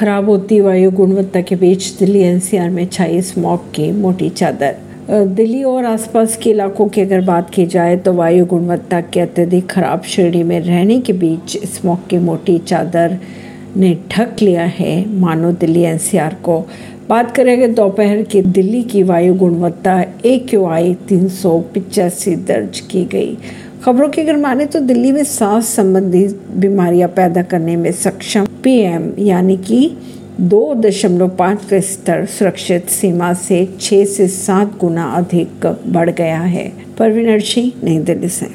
खराब होती वायु गुणवत्ता के बीच दिल्ली एनसीआर में छाई स्मॉग की मोटी चादर। दिल्ली और आसपास के इलाकों की अगर बात की जाए तो वायु गुणवत्ता के अत्यधिक खराब श्रेणी में रहने के बीच स्मॉग की मोटी चादर ने ढक लिया है, मानो दिल्ली एनसीआर को। बात करेंगे दोपहर की दिल्ली की वायु गुणवत्ता ए क्यू आई तीन दर्ज की गई। खबरों की अगर माने तो दिल्ली में सांस संबंधी बीमारियाँ पैदा करने में सक्षम पीएम, यानी कि दो दशमलव पाँच का स्तर सुरक्षित सीमा से छः से सात गुना अधिक बढ़ गया है। परवीन सिंह नई दिल्ली से।